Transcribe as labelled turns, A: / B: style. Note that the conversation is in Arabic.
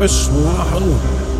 A: بس معقول